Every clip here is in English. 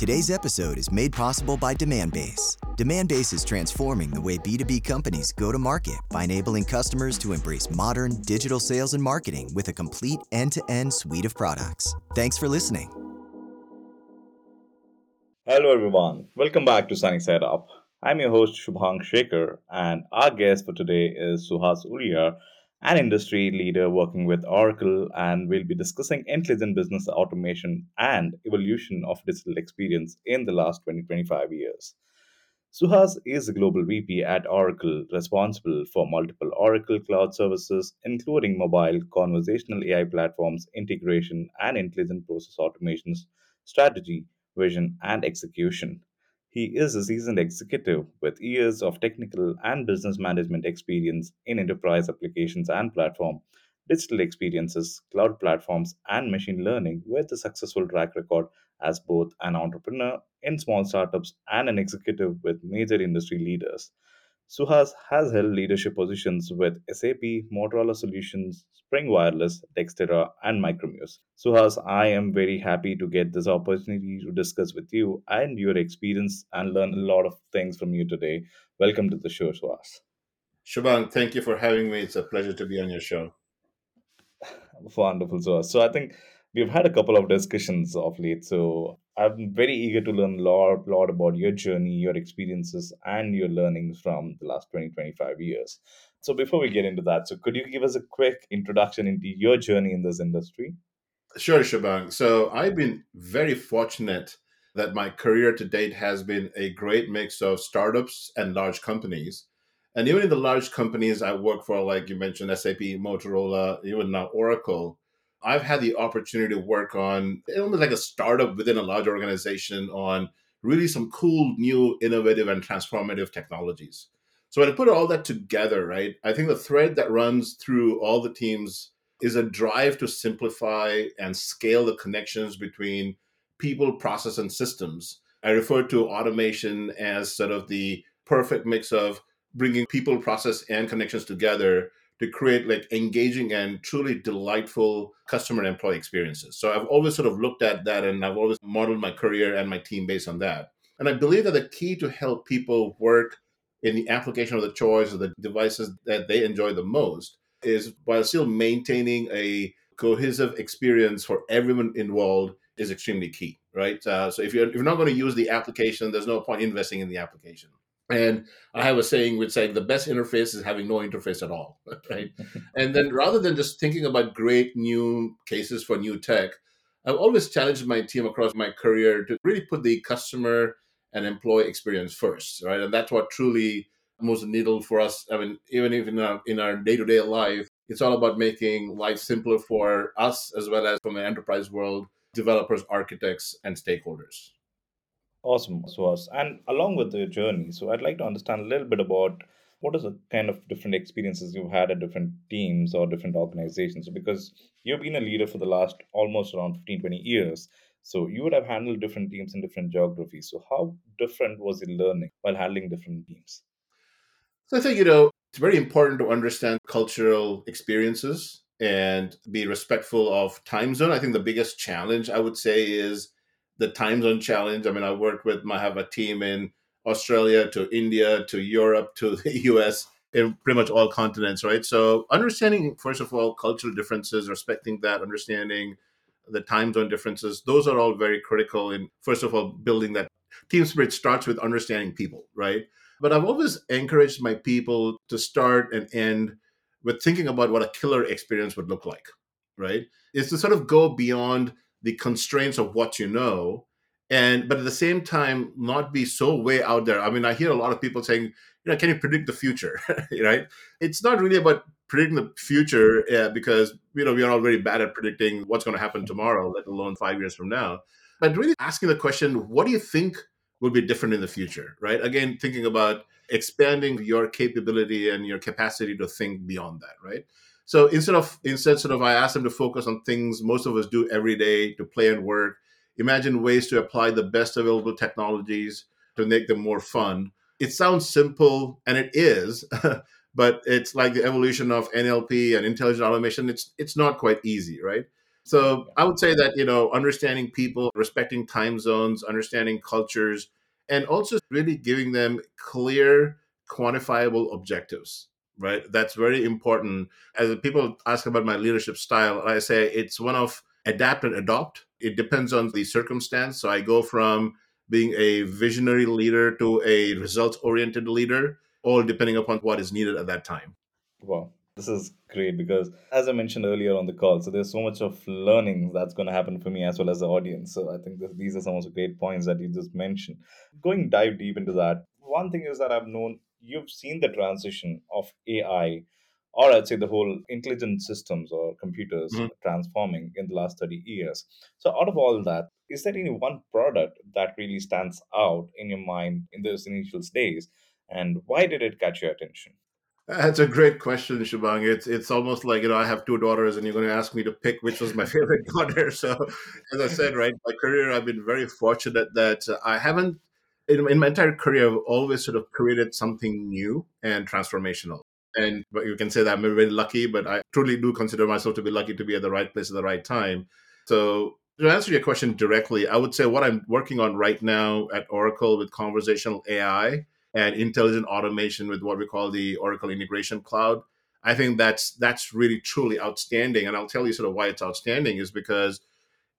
Today's episode is made possible by Demandbase. Demandbase is transforming the way B2B companies go to market by enabling customers to embrace modern digital sales and marketing with a complete end to end suite of products. Thanks for listening. Hello, everyone. Welcome back to Sunny Side Up. I'm your host, Shubhang Shekhar, and our guest for today is Suhas Uliyar, an industry leader working with Oracle, and we'll be discussing intelligent business automation and evolution of digital experience in the last 20 25 years. Suhas is a global VP at Oracle, responsible for multiple Oracle cloud services, including mobile, conversational AI platforms, integration, and intelligent process automations, strategy, vision, and execution. He is a seasoned executive with years of technical and business management experience in enterprise applications and platform, digital experiences, cloud platforms, and machine learning with a successful track record as both an entrepreneur in small startups and an executive with major industry leaders. Suhas has held leadership positions with SAP, Motorola Solutions, Spring Wireless, Dexterra, and Micromuse. Suhas, I am very happy to get this opportunity to discuss with you and your experience and learn a lot of things from you today. Welcome to the show, Suhas. Shubhang, thank you for having me. It's a pleasure to be on your show. Wonderful, Suhas. So I think we've had a couple of discussions of late. So I'm very eager to learn a lot, lot about your journey, your experiences, and your learnings from the last 20, 25 years. So before we get into that, so could you give us a quick introduction into your journey in this industry? Sure, Shubhang. So I've been very fortunate that my career to date has been a great mix of startups and large companies. And even in the large companies I work for, like you mentioned, SAP, Motorola, even now Oracle, I've had the opportunity to work on almost like a startup within a large organization on really some cool, new, innovative, and transformative technologies. So when I put all that together, right, I think the thread that runs through all the teams is a drive to simplify and scale the connections between people, process, and systems. I refer to automation as sort of the perfect mix of bringing people, process, and connections together to create like engaging and truly delightful customer employee experiences. So I've always sort of looked at that and I've always modeled my career and my team based on that. And I believe that the key to help people work in the application of the choice of the devices that they enjoy the most is while still maintaining a cohesive experience for everyone involved is extremely key, right? Uh, so if you're, if you're not going to use the application, there's no point investing in the application. And I have a saying which say the best interface is having no interface at all, right? and then rather than just thinking about great new cases for new tech, I've always challenged my team across my career to really put the customer and employee experience first, right? And that's what truly moves the needle for us. I mean, even if in our in our day to day life, it's all about making life simpler for us as well as from the enterprise world, developers, architects, and stakeholders. Awesome, Suhas. And along with the journey, so I'd like to understand a little bit about what is the kind of different experiences you've had at different teams or different organizations. Because you've been a leader for the last almost around 15, 20 years. So you would have handled different teams in different geographies. So how different was your learning while handling different teams? So I think, you know, it's very important to understand cultural experiences and be respectful of time zone. I think the biggest challenge I would say is the time zone challenge. I mean, I worked with, I have a team in Australia to India to Europe to the US in pretty much all continents, right? So understanding, first of all, cultural differences, respecting that, understanding the time zone differences, those are all very critical in, first of all, building that team spirit starts with understanding people, right? But I've always encouraged my people to start and end with thinking about what a killer experience would look like, right? Is to sort of go beyond the constraints of what you know and but at the same time not be so way out there. I mean i hear a lot of people saying you know can you predict the future? Right? It's not really about predicting the future uh, because you know we are all very bad at predicting what's going to happen tomorrow let alone five years from now. But really asking the question what do you think will be different in the future? Right? Again thinking about expanding your capability and your capacity to think beyond that right So instead of instead sort of I asked them to focus on things most of us do every day to play and work. Imagine ways to apply the best available technologies to make them more fun. It sounds simple and it is, but it's like the evolution of NLP and intelligent automation. It's it's not quite easy, right? So I would say that you know understanding people, respecting time zones, understanding cultures, and also really giving them clear, quantifiable objectives right? That's very important. As people ask about my leadership style, I say it's one of adapt and adopt. It depends on the circumstance. So I go from being a visionary leader to a results oriented leader, all depending upon what is needed at that time. Wow. This is great because, as I mentioned earlier on the call, so there's so much of learning that's going to happen for me as well as the audience. So I think these are some of the great points that you just mentioned. Going dive deep into that, one thing is that I've known you've seen the transition of AI, or I'd say the whole intelligent systems or computers mm-hmm. transforming in the last 30 years. So, out of all that, is there any one product that really stands out in your mind in those initial days? And why did it catch your attention? That's a great question, Shubhang. It's it's almost like you know I have two daughters, and you're going to ask me to pick which was my favorite daughter. So, as I said, right, my career I've been very fortunate that I haven't in, in my entire career, I've always sort of created something new and transformational. And but you can say that I'm very lucky, but I truly do consider myself to be lucky to be at the right place at the right time. So to answer your question directly, I would say what I'm working on right now at Oracle with conversational AI and intelligent automation with what we call the Oracle Integration Cloud. I think that's that's really truly outstanding. And I'll tell you sort of why it's outstanding is because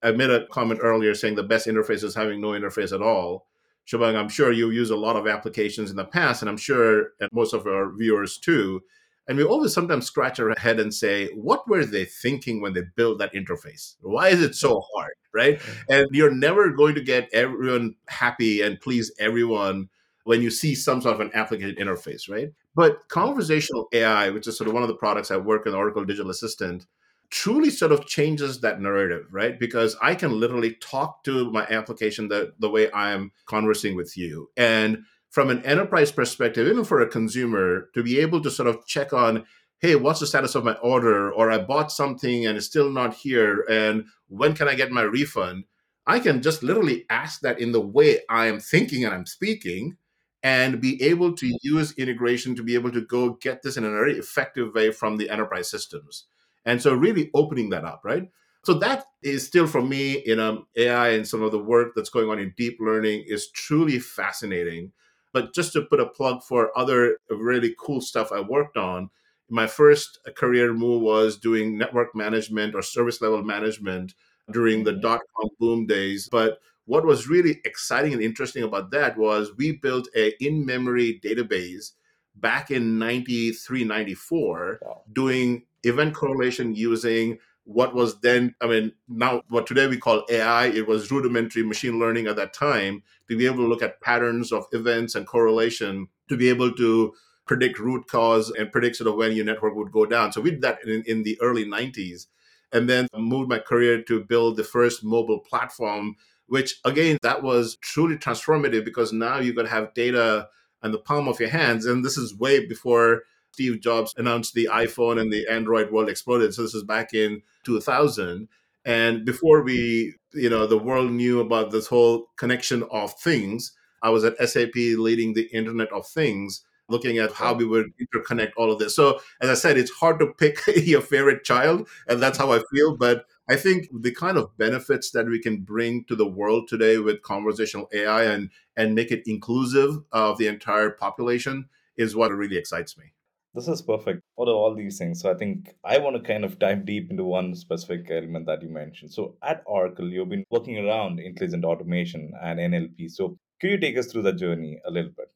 I made a comment earlier saying the best interface is having no interface at all. I'm sure you use a lot of applications in the past, and I'm sure most of our viewers too. And we always sometimes scratch our head and say, what were they thinking when they built that interface? Why is it so hard? Right. And you're never going to get everyone happy and please everyone when you see some sort of an application interface, right? But conversational AI, which is sort of one of the products I work in Oracle Digital Assistant, truly sort of changes that narrative, right? Because I can literally talk to my application the, the way I'm conversing with you. And from an enterprise perspective, even for a consumer, to be able to sort of check on, hey, what's the status of my order? Or I bought something and it's still not here. And when can I get my refund? I can just literally ask that in the way I am thinking and I'm speaking and be able to use integration to be able to go get this in a very effective way from the enterprise systems. And so really opening that up, right? So that is still for me, you know, AI and some of the work that's going on in deep learning is truly fascinating. But just to put a plug for other really cool stuff I worked on, my first career move was doing network management or service level management during the mm-hmm. dot com boom days. But what was really exciting and interesting about that was we built a in-memory database back in 93 94 wow. doing event correlation using what was then, I mean, now what today we call AI, it was rudimentary machine learning at that time to be able to look at patterns of events and correlation to be able to predict root cause and predict sort of when your network would go down. So we did that in, in the early 90s and then moved my career to build the first mobile platform, which again, that was truly transformative because now you could have data in the palm of your hands. And this is way before Steve Jobs announced the iPhone and the Android world exploded. So this is back in 2000. And before we, you know, the world knew about this whole connection of things, I was at SAP leading the Internet of Things, looking at how we would interconnect all of this. So, as I said, it's hard to pick your favorite child, and that's how I feel. But I think the kind of benefits that we can bring to the world today with conversational AI and and make it inclusive of the entire population is what really excites me. This is perfect. What are all these things? So I think I want to kind of dive deep into one specific element that you mentioned. So at Oracle, you've been working around intelligent automation and NLP. So could you take us through the journey a little bit?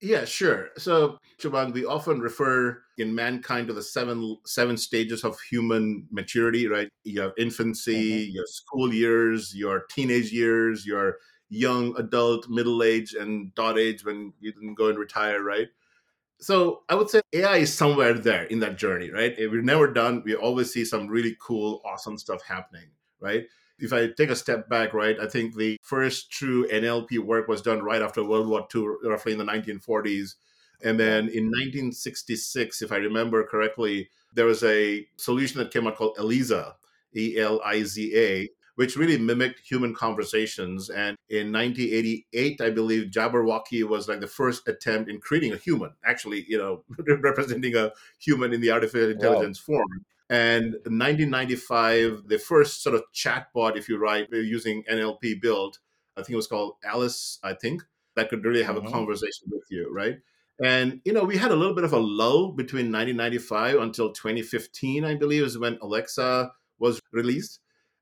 Yeah, sure. So, Shubhang, we often refer in mankind to the seven seven stages of human maturity, right? You have infancy, mm-hmm. your school years, your teenage years, your young adult, middle age, and dot age when you can go and retire, right? So I would say AI is somewhere there in that journey, right? We're never done. We always see some really cool, awesome stuff happening, right? If I take a step back, right, I think the first true NLP work was done right after World War II, roughly in the 1940s. And then in 1966, if I remember correctly, there was a solution that came out called Eliza, E L I Z A, which really mimicked human conversations. And in 1988, I believe Jabberwacky was like the first attempt in creating a human, actually, you know, representing a human in the artificial intelligence wow. form. And 1995, the first sort of chatbot, if you write using NLP built, I think it was called Alice, I think, that could really have mm-hmm. a conversation with you, right? And you know, we had a little bit of a lull between 1995 until 2015, I believe, is when Alexa was released.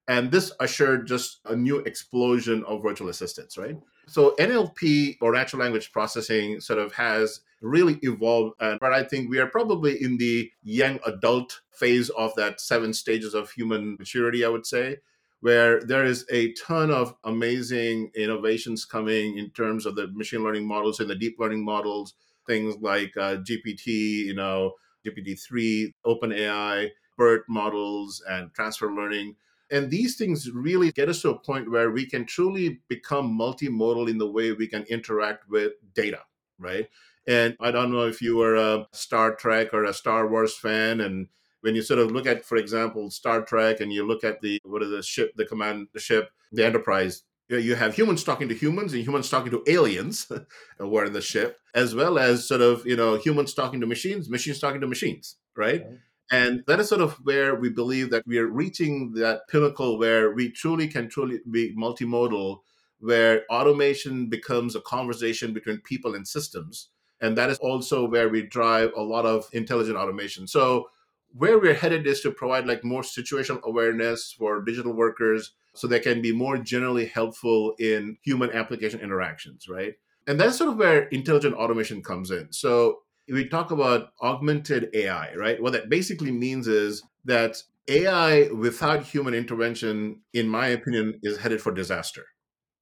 And this ushered just a new explosion of virtual assistants, right? So NLP or natural language processing sort of has really evolved. And but I think we are probably in the young adult phase of that seven stages of human maturity, I would say, where there is a ton of amazing innovations coming in terms of the machine learning models and the deep learning models, things like uh, GPT, you know, GPT-3, OpenAI, BERT models, and transfer learning and these things really get us to a point where we can truly become multimodal in the way we can interact with data, right? And I don't know if you were a Star Trek or a Star Wars fan, and when you sort of look at, for example, Star Trek, and you look at the what is the ship, the command, the ship, the Enterprise, you have humans talking to humans and humans talking to aliens who are in the ship, as well as sort of you know humans talking to machines, machines talking to machines, right? right. And that is sort of where we believe that we are reaching that pinnacle where we truly can truly be multimodal, where automation becomes a conversation between people and systems. And that is also where we drive a lot of intelligent automation. So where we're headed is to provide like more situational awareness for digital workers so they can be more generally helpful in human application interactions, right? And that's sort of where intelligent automation comes in. So we talk about augmented AI, right? What that basically means is that AI without human intervention, in my opinion, is headed for disaster,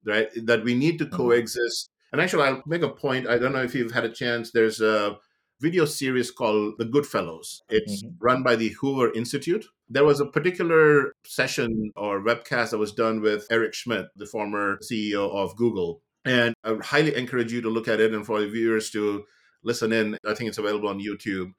right? That we need to mm-hmm. coexist. And actually, I'll make a point. I don't know if you've had a chance. There's a video series called The Goodfellows. It's mm-hmm. run by the Hoover Institute. There was a particular session or webcast that was done with Eric Schmidt, the former CEO of Google. And I highly encourage you to look at it and for the viewers to listen in. I think it's available on YouTube.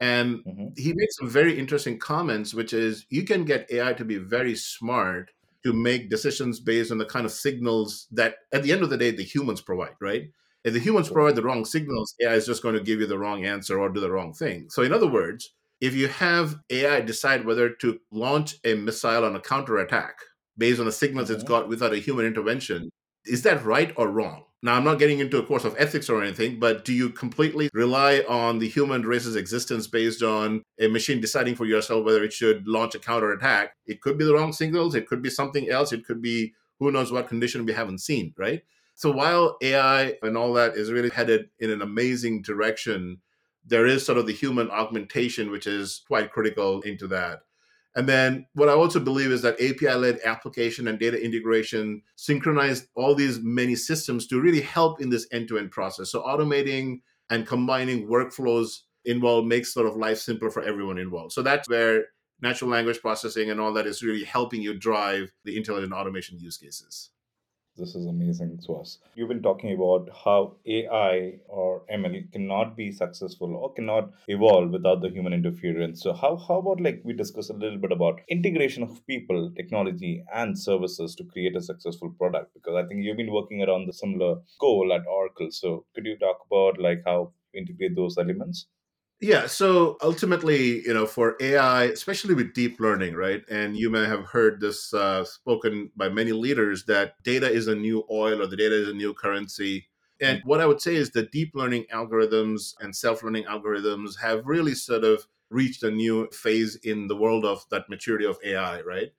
And mm-hmm. he makes some very interesting comments, which is you can get AI to be very smart to make decisions based on the kind of signals that at the end of the day the humans provide, right? If the humans provide the wrong signals, AI is just going to give you the wrong answer or do the wrong thing. So in other words, if you have AI decide whether to launch a missile on a counterattack based on the signals mm-hmm. it's got without a human intervention, is that right or wrong? Now, I'm not getting into a course of ethics or anything, but do you completely rely on the human race's existence based on a machine deciding for yourself whether it should launch a counterattack? It could be the wrong signals, it could be something else, it could be who knows what condition we haven't seen, right? So while AI and all that is really headed in an amazing direction, there is sort of the human augmentation, which is quite critical into that. And then what I also believe is that API led application and data integration synchronize all these many systems to really help in this end to end process. So automating and combining workflows involved makes sort of life simpler for everyone involved. So that's where natural language processing and all that is really helping you drive the intelligent automation use cases. This is amazing to us. You've been talking about how AI or ML cannot be successful or cannot evolve without the human interference. So how, how about like we discuss a little bit about integration of people, technology, and services to create a successful product? Because I think you've been working around the similar goal at Oracle. So could you talk about like how integrate those elements? Yeah. So ultimately, you know, for AI, especially with deep learning, right? And you may have heard this uh, spoken by many leaders that data is a new oil or the data is a new currency. And what I would say is the deep learning algorithms and self learning algorithms have really sort of reached a new phase in the world of that maturity of AI, right?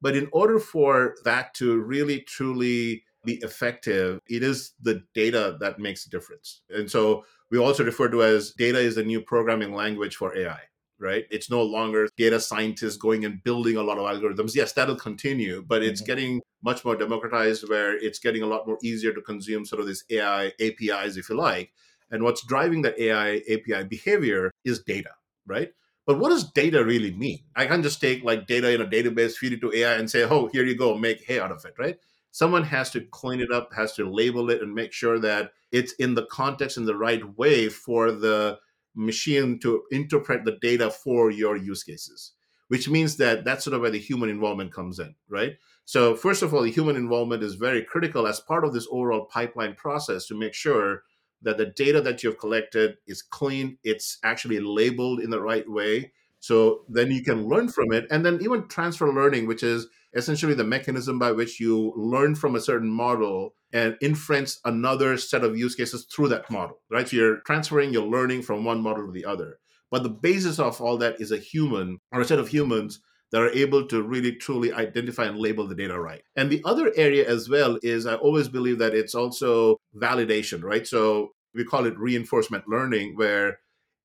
But in order for that to really truly be effective, it is the data that makes a difference. And so we also refer to as data is the new programming language for AI, right? It's no longer data scientists going and building a lot of algorithms. Yes, that'll continue, but it's mm-hmm. getting much more democratized where it's getting a lot more easier to consume sort of these AI APIs, if you like. And what's driving that AI API behavior is data, right? But what does data really mean? I can't just take like data in a database, feed it to AI, and say, oh, here you go, make hay out of it, right? Someone has to clean it up, has to label it, and make sure that it's in the context in the right way for the machine to interpret the data for your use cases, which means that that's sort of where the human involvement comes in, right? So, first of all, the human involvement is very critical as part of this overall pipeline process to make sure that the data that you've collected is clean, it's actually labeled in the right way. So then you can learn from it. And then even transfer learning, which is essentially the mechanism by which you learn from a certain model and inference another set of use cases through that model, right? So you're transferring your learning from one model to the other. But the basis of all that is a human or a set of humans that are able to really truly identify and label the data right. And the other area as well is I always believe that it's also validation, right? So we call it reinforcement learning, where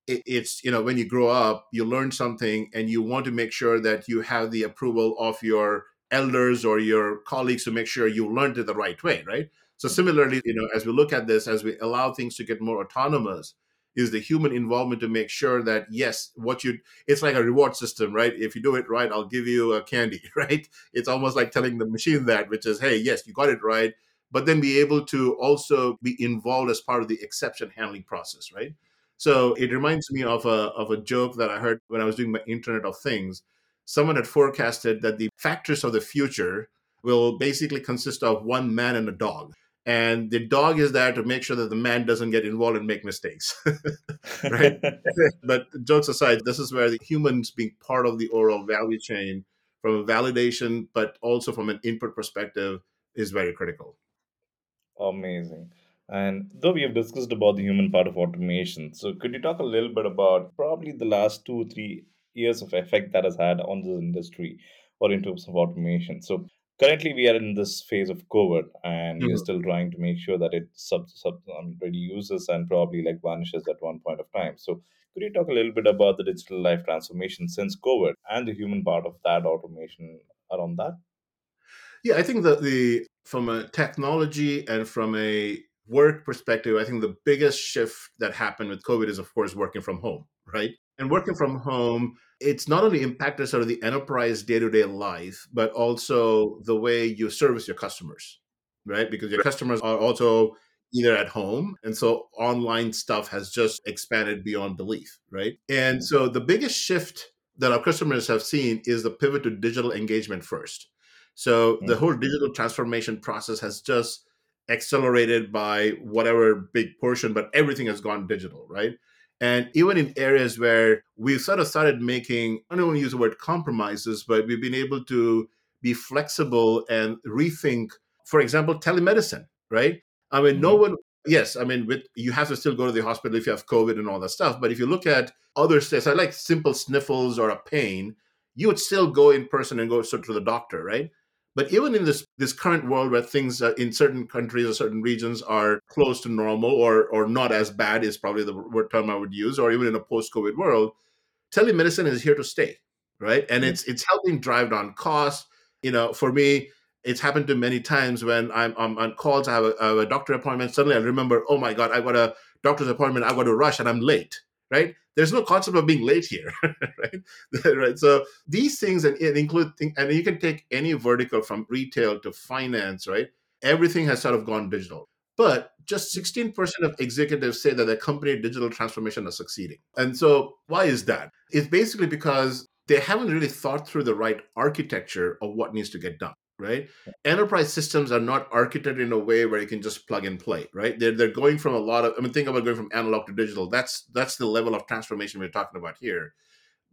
it's you know when you grow up you learn something and you want to make sure that you have the approval of your elders or your colleagues to make sure you learned it the right way right? So mm-hmm. similarly you know as we look at this as we allow things to get more autonomous is the human involvement to make sure that yes what you it's like a reward system right? If you do it right i'll give you a candy right? It's almost like telling the machine that which is hey yes you got it right but then be able to also be involved as part of the exception handling process right? So it reminds me of a of a joke that I heard when I was doing my Internet of Things. Someone had forecasted that the factors of the future will basically consist of one man and a dog. And the dog is there to make sure that the man doesn't get involved and make mistakes. right? but jokes aside, this is where the humans being part of the overall value chain from a validation, but also from an input perspective is very critical. Amazing. And though we have discussed about the human part of automation, so could you talk a little bit about probably the last two, three years of effect that has had on this industry or in terms of automation? So currently we are in this phase of COVID and we are Mhm. still trying to make sure that it sub, sub um, reduces and probably like vanishes at one point of time. So could you talk a little bit about the digital life transformation since COVID and the human part of that automation around that? Yeah, I think that the from a technology and from a work perspective, I think the biggest shift that happened with COVID is, of course, working from home, right? And working from home, it's not only impacted sort of the enterprise day to day life, but also the way you service your customers, right? Because your customers are also either at home. And so online stuff has just expanded beyond belief, right? And so the biggest shift that our customers have seen is the pivot to digital engagement first. So the Mhm. whole digital transformation process has just accelerated by whatever big portion, but everything has gone digital, right? And even in areas where we've sort of started making, I don't want to use the word compromises, but we've been able to be flexible and rethink, for example, telemedicine, right? I mean, no Mhm. one, yes, I mean, with you have to still go to the hospital if you have COVID and all that stuff. But if you look at other states, I like simple sniffles or a pain, you would still go in person and go to the doctor, right? But even in this this current world where things uh, in certain countries or certain regions are close to normal or or not as bad is probably the word term I would use, or even in a post-COVID world, telemedicine is here to stay, right? And Yeah. it's it's helping drive down costs. You know, for me, it's happened to many times when I'm, I'm on calls. I have, a, I have a doctor appointment. Suddenly, I remember, oh my god, I got a doctor's appointment. I got to rush, and I'm late. Right? There's no concept of being late here, right? right. So these things and include and you can take any vertical from retail to finance, right? Everything has sort of gone digital. But just 16% of executives say that their company digital transformation is succeeding. And so why is that? It's basically because they haven't really thought through the right architecture of what needs to get done, right? Enterprise systems are not architected in a way where you can just plug and play, right? They're, they're going from a lot of, I mean, think about going from analog to digital. That's that's the level of transformation we're talking about here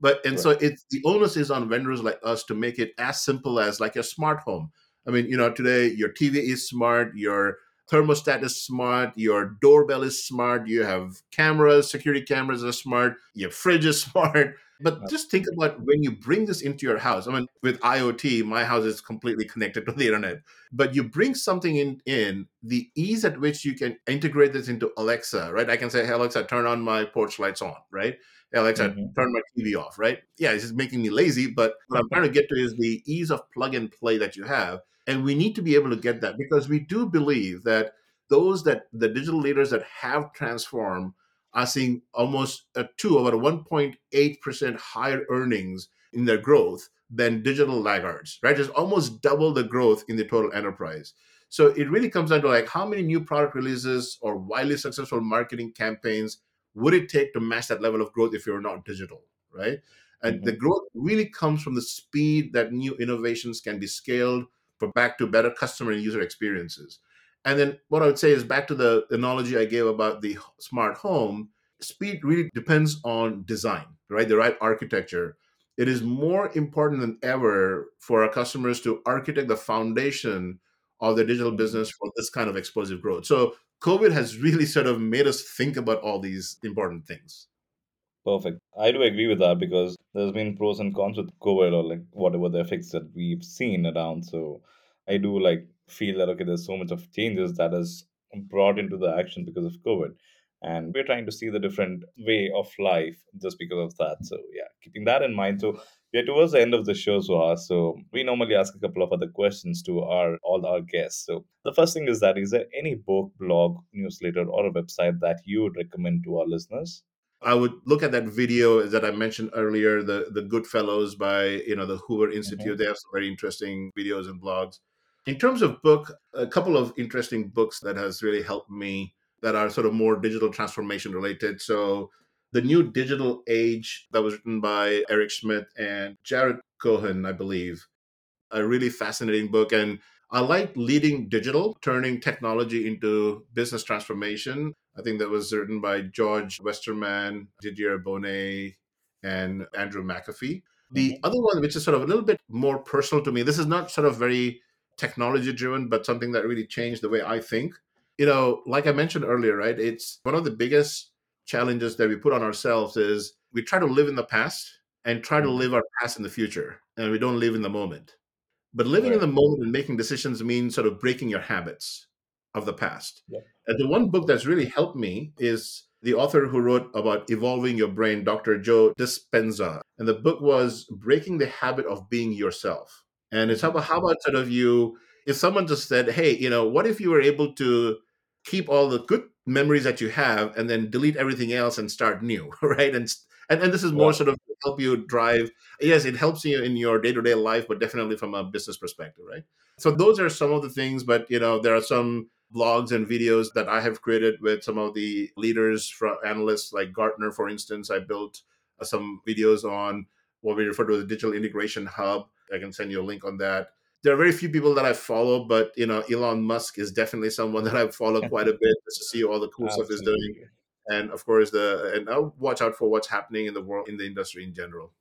but and so it's the onus is on vendors like us to make it as simple as like a smart home i mean you know today your tv is smart your thermostat is smart your doorbell is smart you have cameras security cameras are smart your fridge is smart but just think about when you bring this into your house i mean with iot my house is completely connected to the internet but you bring something in in the ease at which you can integrate this into alexa right i can say hey alexa turn on my porch lights on right Hey, Alexa, Mhm. turn my TV off, right? Yeah, it's just making me lazy, but what I'm trying to get to is the ease of plug and play that you have. And we need to be able to get that because we do believe that those that the digital leaders that have transformed are seeing almost a two, about a 1.8% higher earnings in their growth than digital laggards, right? Just almost double the growth in the total enterprise. So it really comes down to like how many new product releases or widely successful marketing campaigns would it take to match that level of growth if you're not digital, right? And mm-hmm. the growth really comes from the speed that new innovations can be scaled for back to better customer and user experiences. And then what I would say is back to the analogy I gave about the smart home, speed really depends on design, right? The right architecture. It is more important than ever for our customers to architect the foundation of their digital mm-hmm. business for this kind of explosive growth. So COVID has really sort of made us think about all these important things. Perfect. I do agree with that because there's been pros and cons with COVID or like whatever the effects that we've seen around. So I do like feel that okay, there's so much of changes that is brought into the action because of COVID. And we're trying to see the different way of life just because of that. So yeah, keeping that in mind. So we're towards the end of the show, Suhas. So we normally ask a couple of other questions to our all our guests. So the first thing is that is there any book, blog, newsletter, or a website that you would recommend to our listeners? I would look at that video that I mentioned earlier, the the Goodfellows by you know the Hoover Institute. Mm-hmm. They have some very interesting videos and blogs. In terms of book, a couple of interesting books that has really helped me that are sort of more digital transformation related. So the new digital age that was written by Eric Schmidt and Jared Cohen, I believe, a really fascinating book. And I like leading digital, turning technology into business transformation. I think that was written by George Westerman, Didier Bonnet, and Andrew McAfee. The mm-hmm. other one, which is sort of a little bit more personal to me, this is not sort of very technology driven, but something that really changed the way I think. You know, like I mentioned earlier, right? It's one of the biggest challenges that we put on ourselves is we try to live in the past and try to mm-hmm. live our past in the future, and we don't live in the moment. But living right. in the moment and making decisions means sort of breaking your habits of the past. Yeah. And the one book that's really helped me is the author who wrote about evolving your brain, Dr. Joe Dispenza. And the book was Breaking the Habit of Being Yourself. And it's about how about sort of you, if someone just said, hey, you know, what if you were able to keep all the good memories that you have and then delete everything else and start new, right? And and, and this is more sort of help you drive. Yes, it helps you in your day to day life, but definitely from a business perspective, right? So those are some of the things. But you know, there are some blogs and videos that I have created with some of the leaders from analysts like Gartner, for instance. I built uh, some videos on what we refer to as the digital integration hub. I can send you a link on that. There are very few people that I follow, but you know, Elon Musk is definitely someone that I follow quite a bit just to see all the cool Absolutely. stuff he's doing and of course the and I'll watch out for what's happening in the world in the industry in general.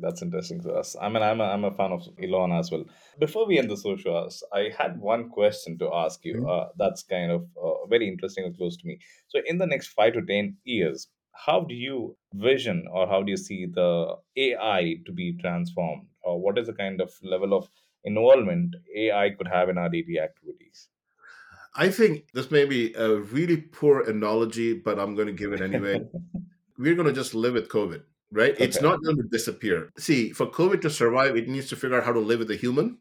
That's interesting to us. I mean, I'm a, I'm a fan of Elon as well. Before we end the social, I had one question to ask you. Mm-hmm. Uh, that's kind of uh, very interesting and close to me. So, in the next five to ten years, how do you vision or how do you see the AI to be transformed? Or what is the kind of level of involvement AI could have in our daily activities? I think this may be a really poor analogy, but I'm going to give it anyway. We're going to just live with COVID, right? Okay. It's not going to disappear. See, for COVID to survive, it needs to figure out how to live with a human.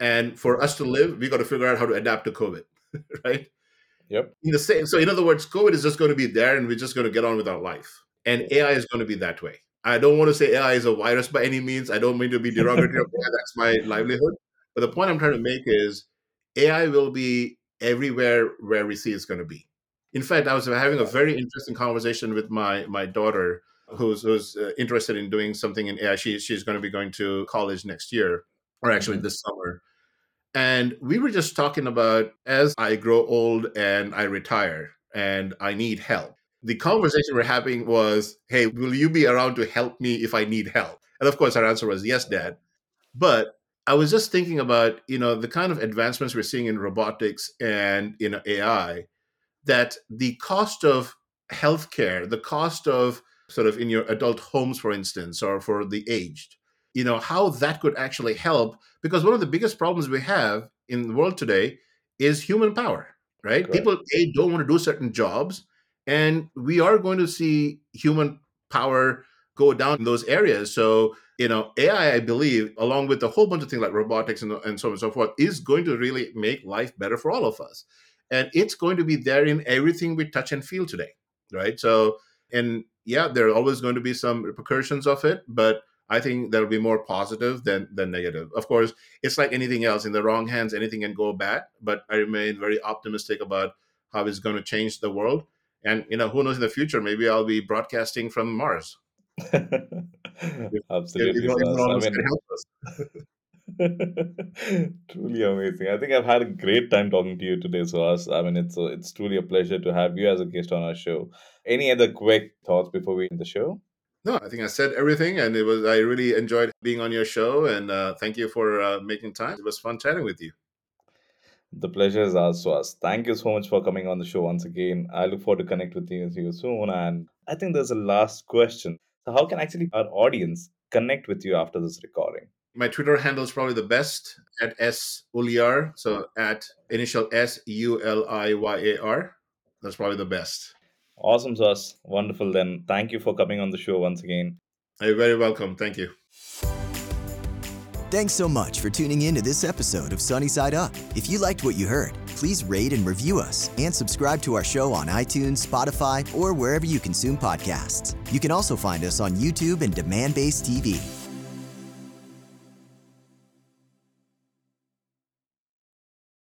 And for us to live, we got to figure out how to adapt to COVID, right? Yep. In the same, so in other words, COVID is just going to be there and we're just going to get on with our life. And AI is going to be that way. I don't want to say AI is a virus by any means. I don't mean to be derogatory. That's my livelihood. But the point I'm trying to make is AI will be everywhere where we see it's going to be. In fact, I was having a very interesting conversation with my my daughter, who's who's uh, interested in doing something in AI. She she's going to be going to college next year, or actually mm-hmm. this summer. And we were just talking about as I grow old and I retire and I need help. The conversation we're having was, "Hey, will you be around to help me if I need help?" And of course, our answer was yes, Dad. But I was just thinking about, you know, the kind of advancements we're seeing in robotics and in AI, that the cost of healthcare, the cost of sort of in your adult homes, for instance, or for the aged, you know, how that could actually help. Because one of the biggest problems we have in the world today is human power, right? Correct. People a, don't want to do certain jobs, and we are going to see human power go down in those areas. So you know, AI, I believe, along with a whole bunch of things like robotics and, and so on and so forth, is going to really make life better for all of us. And it's going to be there in everything we touch and feel today, right? So, and yeah, there are always going to be some repercussions of it, but I think that'll be more positive than than negative. Of course, it's like anything else. In the wrong hands, anything can go bad. But I remain very optimistic about how it's going to change the world. And you know, who knows in the future? Maybe I'll be broadcasting from Mars. Absolutely. If Elon Suhas. I mean, can help us. truly amazing. I think I've had a great time talking to you today, Suhas. I mean, it's a, it's truly a pleasure to have you as a guest on our show. Any other quick thoughts before we end the show? No, I think I said everything, and it was. I really enjoyed being on your show, and uh, thank you for uh, making time. It was fun chatting with you. The pleasure is ours, Suhas. Thank you so much for coming on the show once again. I look forward to connect with you, with you soon. And I think there's a last question. So, how can actually our audience connect with you after this recording? My Twitter handle is probably the best at s uliar. So at initial S U L I Y A R. That's probably the best. Awesome, Suhas. Wonderful. Then, thank you for coming on the show once again. You're very welcome. Thank you. Thanks so much for tuning in to this episode of Sunny Side Up. If you liked what you heard, please rate and review us and subscribe to our show on iTunes, Spotify, or wherever you consume podcasts. You can also find us on YouTube and Demandbase TV.